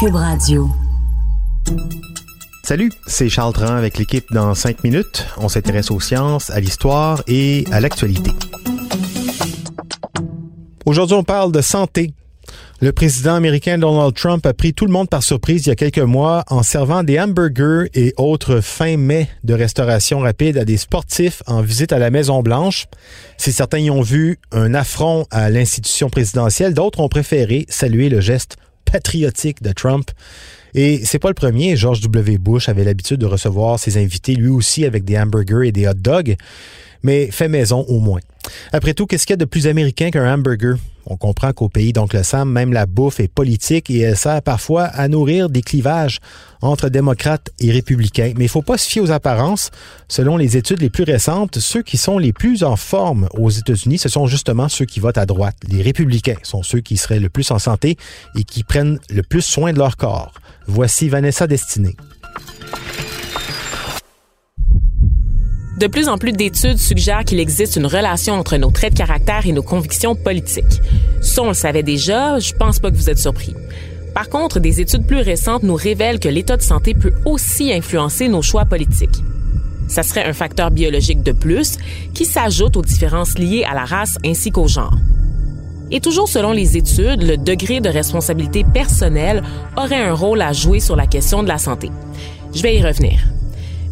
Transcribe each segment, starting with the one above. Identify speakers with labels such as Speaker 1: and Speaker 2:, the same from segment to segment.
Speaker 1: Cube Radio.
Speaker 2: Salut, c'est Charles Tran avec l'équipe dans 5 minutes. On s'intéresse aux sciences, à l'histoire et à l'actualité. Aujourd'hui, on parle de santé. Le président américain Donald Trump a pris tout le monde par surprise il y a quelques mois en servant des hamburgers et autres fins mets de restauration rapide à des sportifs en visite à la Maison Blanche. Si certains y ont vu un affront à l'institution présidentielle, d'autres ont préféré saluer le geste patriotique de Trump. Et c'est pas le premier. George W. Bush avait l'habitude de recevoir ses invités, lui aussi, avec des hamburgers et des hot dogs. Mais fait maison au moins. Après tout, qu'est-ce qu'il y a de plus américain qu'un hamburger? On comprend qu'au pays d'Oncle Sam, même la bouffe est politique et elle sert parfois à nourrir des clivages entre démocrates et républicains. Mais il ne faut pas se fier aux apparences. Selon les études les plus récentes, ceux qui sont les plus en forme aux États-Unis, ce sont justement ceux qui votent à droite. Les républicains sont ceux qui seraient le plus en santé et qui prennent le plus soin de leur corps. Voici Vanessa Destinée.
Speaker 3: De plus en plus d'études suggèrent qu'il existe une relation entre nos traits de caractère et nos convictions politiques. Ça, on le savait déjà, je pense pas que vous êtes surpris. Par contre, des études plus récentes nous révèlent que l'état de santé peut aussi influencer nos choix politiques. Ça serait un facteur biologique de plus qui s'ajoute aux différences liées à la race ainsi qu'au genre. Et toujours selon les études, le degré de responsabilité personnelle aurait un rôle à jouer sur la question de la santé. Je vais y revenir.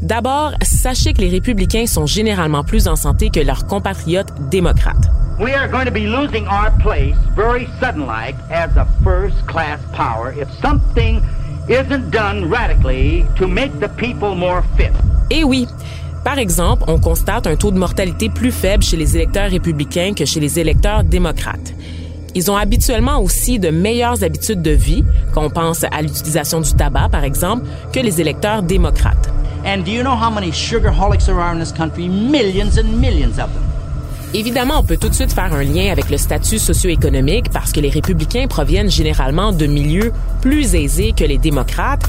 Speaker 3: D'abord, sachez que les républicains sont généralement plus en santé que leurs compatriotes démocrates.
Speaker 4: We are going to be losing our place very sudden like as a first class power if something isn't done radically to make the people more fit.
Speaker 3: Et oui, par exemple, on constate un taux de mortalité plus faible chez les électeurs républicains que chez les électeurs démocrates. Ils ont habituellement aussi de meilleures habitudes de vie, quand on pense à l'utilisation du tabac, par exemple, que les électeurs démocrates.
Speaker 4: And do you know how many sugarholics there are in this country? Millions and millions of them.
Speaker 3: Évidemment, on peut tout de suite faire un lien avec le statut socio-économique parce que les républicains proviennent généralement de milieux plus aisés que les démocrates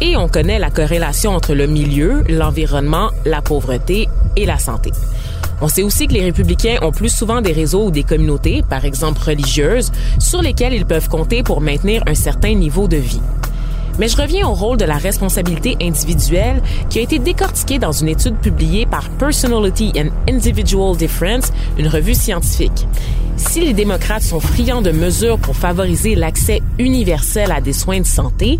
Speaker 3: et on connaît la corrélation entre le milieu, l'environnement, la pauvreté et la santé. On sait aussi que les républicains ont plus souvent des réseaux ou des communautés, par exemple religieuses, sur lesquelles ils peuvent compter pour maintenir un certain niveau de vie. Mais je reviens au rôle de la responsabilité individuelle qui a été décortiquée dans une étude publiée par Personality and Individual Difference, une revue scientifique. Si les démocrates sont friands de mesures pour favoriser l'accès universel à des soins de santé,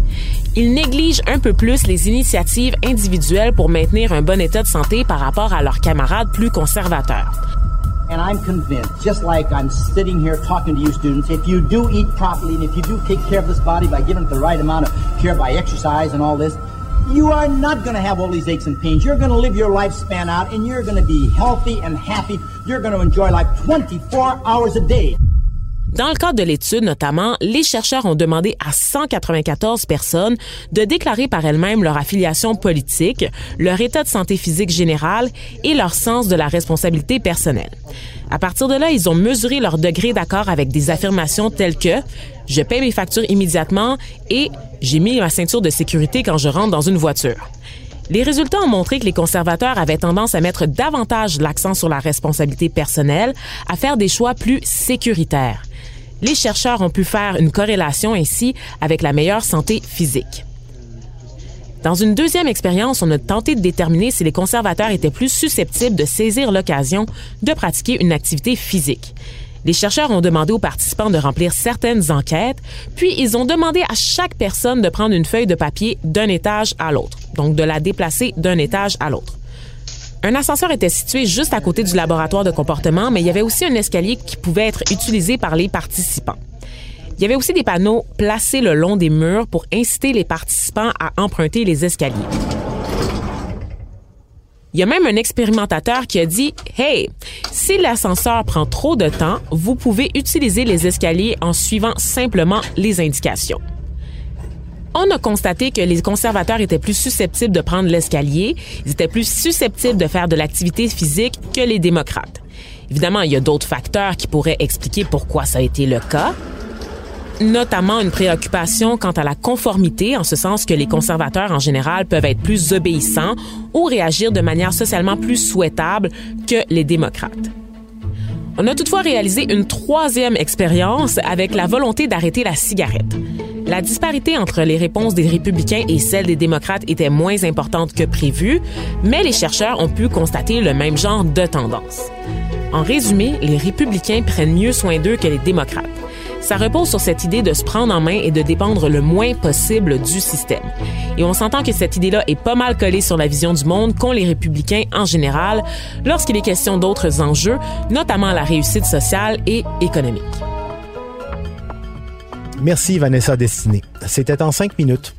Speaker 3: ils négligent un peu plus les initiatives individuelles pour maintenir un bon état de santé par rapport à leurs camarades plus conservateurs.
Speaker 4: And I'm convinced, just like I'm sitting here talking to you students, if you do eat properly and if you do take care of this body by giving it the right amount of care by exercise and all this, you are not going to have all these aches and pains. You're going to live your lifespan out and you're going to be healthy and happy. You're going to enjoy life 24 hours a day.
Speaker 3: Dans le cadre de l'étude, notamment, les chercheurs ont demandé à 194 personnes de déclarer par elles-mêmes leur affiliation politique, leur état de santé physique général et leur sens de la responsabilité personnelle. À partir de là, ils ont mesuré leur degré d'accord avec des affirmations telles que je paie mes factures immédiatement et j'ai mis ma ceinture de sécurité quand je rentre dans une voiture. Les résultats ont montré que les conservateurs avaient tendance à mettre davantage l'accent sur la responsabilité personnelle, à faire des choix plus sécuritaires. Les chercheurs ont pu faire une corrélation ainsi avec la meilleure santé physique. Dans une deuxième expérience, on a tenté de déterminer si les conservateurs étaient plus susceptibles de saisir l'occasion de pratiquer une activité physique. Les chercheurs ont demandé aux participants de remplir certaines enquêtes, puis ils ont demandé à chaque personne de prendre une feuille de papier d'un étage à l'autre, donc de la déplacer d'un étage à l'autre. Un ascenseur était situé juste à côté du laboratoire de comportement, mais il y avait aussi un escalier qui pouvait être utilisé par les participants. Il y avait aussi des panneaux placés le long des murs pour inciter les participants à emprunter les escaliers. Il y a même un expérimentateur qui a dit Hey, si l'ascenseur prend trop de temps, vous pouvez utiliser les escaliers en suivant simplement les indications. On a constaté que les conservateurs étaient plus susceptibles de prendre l'escalier, ils étaient plus susceptibles de faire de l'activité physique que les démocrates. Évidemment, il y a d'autres facteurs qui pourraient expliquer pourquoi ça a été le cas, notamment une préoccupation quant à la conformité, en ce sens que les conservateurs en général peuvent être plus obéissants ou réagir de manière socialement plus souhaitable que les démocrates. On a toutefois réalisé une troisième expérience avec la volonté d'arrêter la cigarette. La disparité entre les réponses des républicains et celles des démocrates était moins importante que prévu, mais les chercheurs ont pu constater le même genre de tendance. En résumé, les républicains prennent mieux soin d'eux que les démocrates. Ça repose sur cette idée de se prendre en main et de dépendre le moins possible du système. Et on s'entend que cette idée-là est pas mal collée sur la vision du monde qu'ont les républicains en général lorsqu'il est question d'autres enjeux, notamment la réussite sociale et économique.
Speaker 2: Merci Vanessa Destinée. C'était en cinq minutes.